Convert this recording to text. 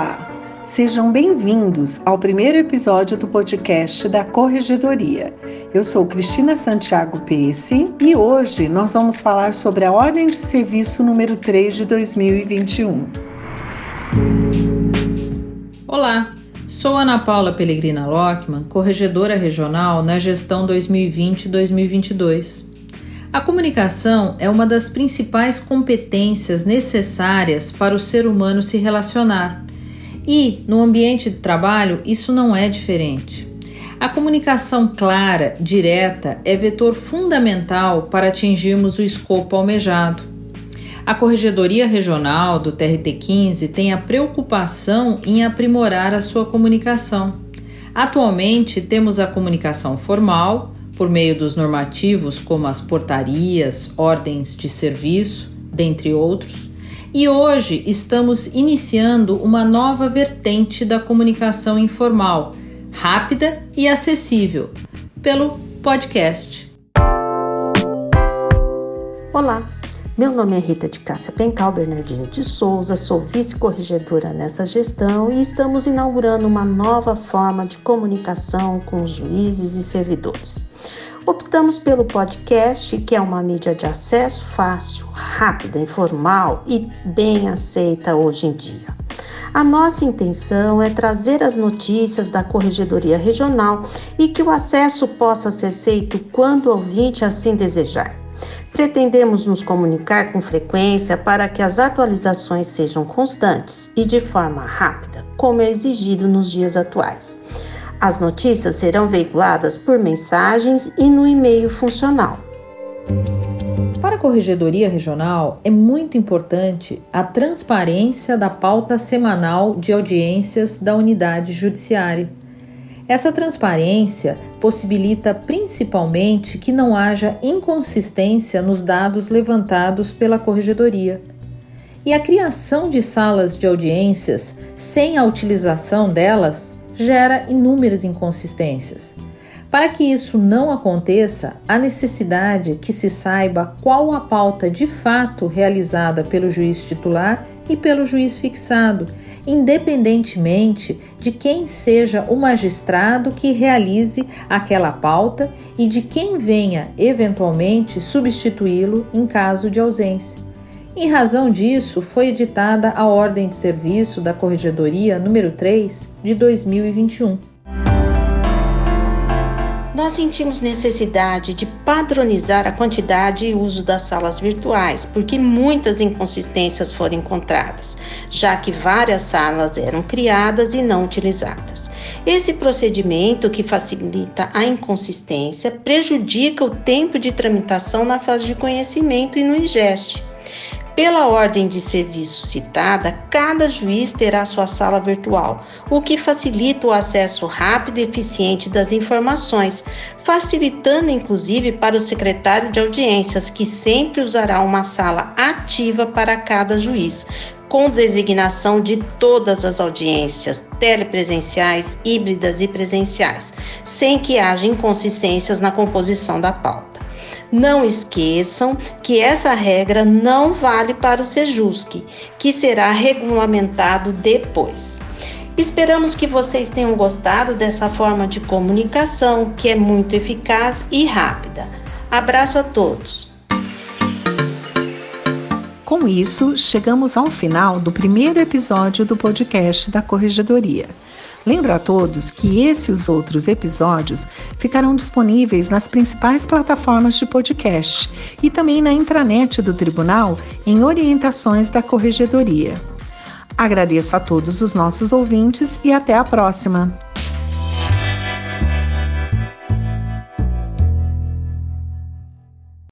Olá, sejam bem-vindos ao primeiro episódio do podcast da Corregedoria. Eu sou Cristina Santiago Pesse e hoje nós vamos falar sobre a Ordem de Serviço número 3 de 2021. Olá, sou Ana Paula Pellegrina Lockman, corregedora regional na gestão 2020-2022. A comunicação é uma das principais competências necessárias para o ser humano se relacionar. E, no ambiente de trabalho, isso não é diferente. A comunicação clara, direta, é vetor fundamental para atingirmos o escopo almejado. A Corregedoria Regional do TRT 15 tem a preocupação em aprimorar a sua comunicação. Atualmente temos a comunicação formal, por meio dos normativos como as portarias, ordens de serviço, dentre outros. E hoje estamos iniciando uma nova vertente da comunicação informal, rápida e acessível, pelo podcast. Olá, meu nome é Rita de Cássia Pencal Bernardino de Souza, sou vice-corregedora nessa gestão e estamos inaugurando uma nova forma de comunicação com juízes e servidores. Optamos pelo podcast, que é uma mídia de acesso fácil, rápida, informal e bem aceita hoje em dia. A nossa intenção é trazer as notícias da Corregedoria Regional e que o acesso possa ser feito quando o ouvinte assim desejar. Pretendemos nos comunicar com frequência para que as atualizações sejam constantes e de forma rápida, como é exigido nos dias atuais. As notícias serão veiculadas por mensagens e no e-mail funcional. Para a Corregedoria Regional, é muito importante a transparência da pauta semanal de audiências da unidade judiciária. Essa transparência possibilita principalmente que não haja inconsistência nos dados levantados pela Corregedoria. E a criação de salas de audiências sem a utilização delas gera inúmeras inconsistências. Para que isso não aconteça, há necessidade que se saiba qual a pauta de fato realizada pelo juiz titular e pelo juiz fixado, independentemente de quem seja o magistrado que realize aquela pauta e de quem venha eventualmente substituí-lo em caso de ausência. Em razão disso, foi editada a Ordem de Serviço da Corregedoria número 3 de 2021. Nós sentimos necessidade de padronizar a quantidade e uso das salas virtuais, porque muitas inconsistências foram encontradas, já que várias salas eram criadas e não utilizadas. Esse procedimento, que facilita a inconsistência, prejudica o tempo de tramitação na fase de conhecimento e no IGEST. Pela ordem de serviço citada, cada juiz terá sua sala virtual, o que facilita o acesso rápido e eficiente das informações, facilitando inclusive para o secretário de audiências, que sempre usará uma sala ativa para cada juiz, com designação de todas as audiências, telepresenciais, híbridas e presenciais, sem que haja inconsistências na composição da pauta. Não esqueçam que essa regra não vale para o Sejusc, que será regulamentado depois. Esperamos que vocês tenham gostado dessa forma de comunicação que é muito eficaz e rápida. Abraço a todos. Com isso, chegamos ao final do primeiro episódio do podcast da Corregedoria. Lembro a todos que esse e os outros episódios ficarão disponíveis nas principais plataformas de podcast e também na intranet do Tribunal em orientações da Corregedoria. Agradeço a todos os nossos ouvintes e até a próxima!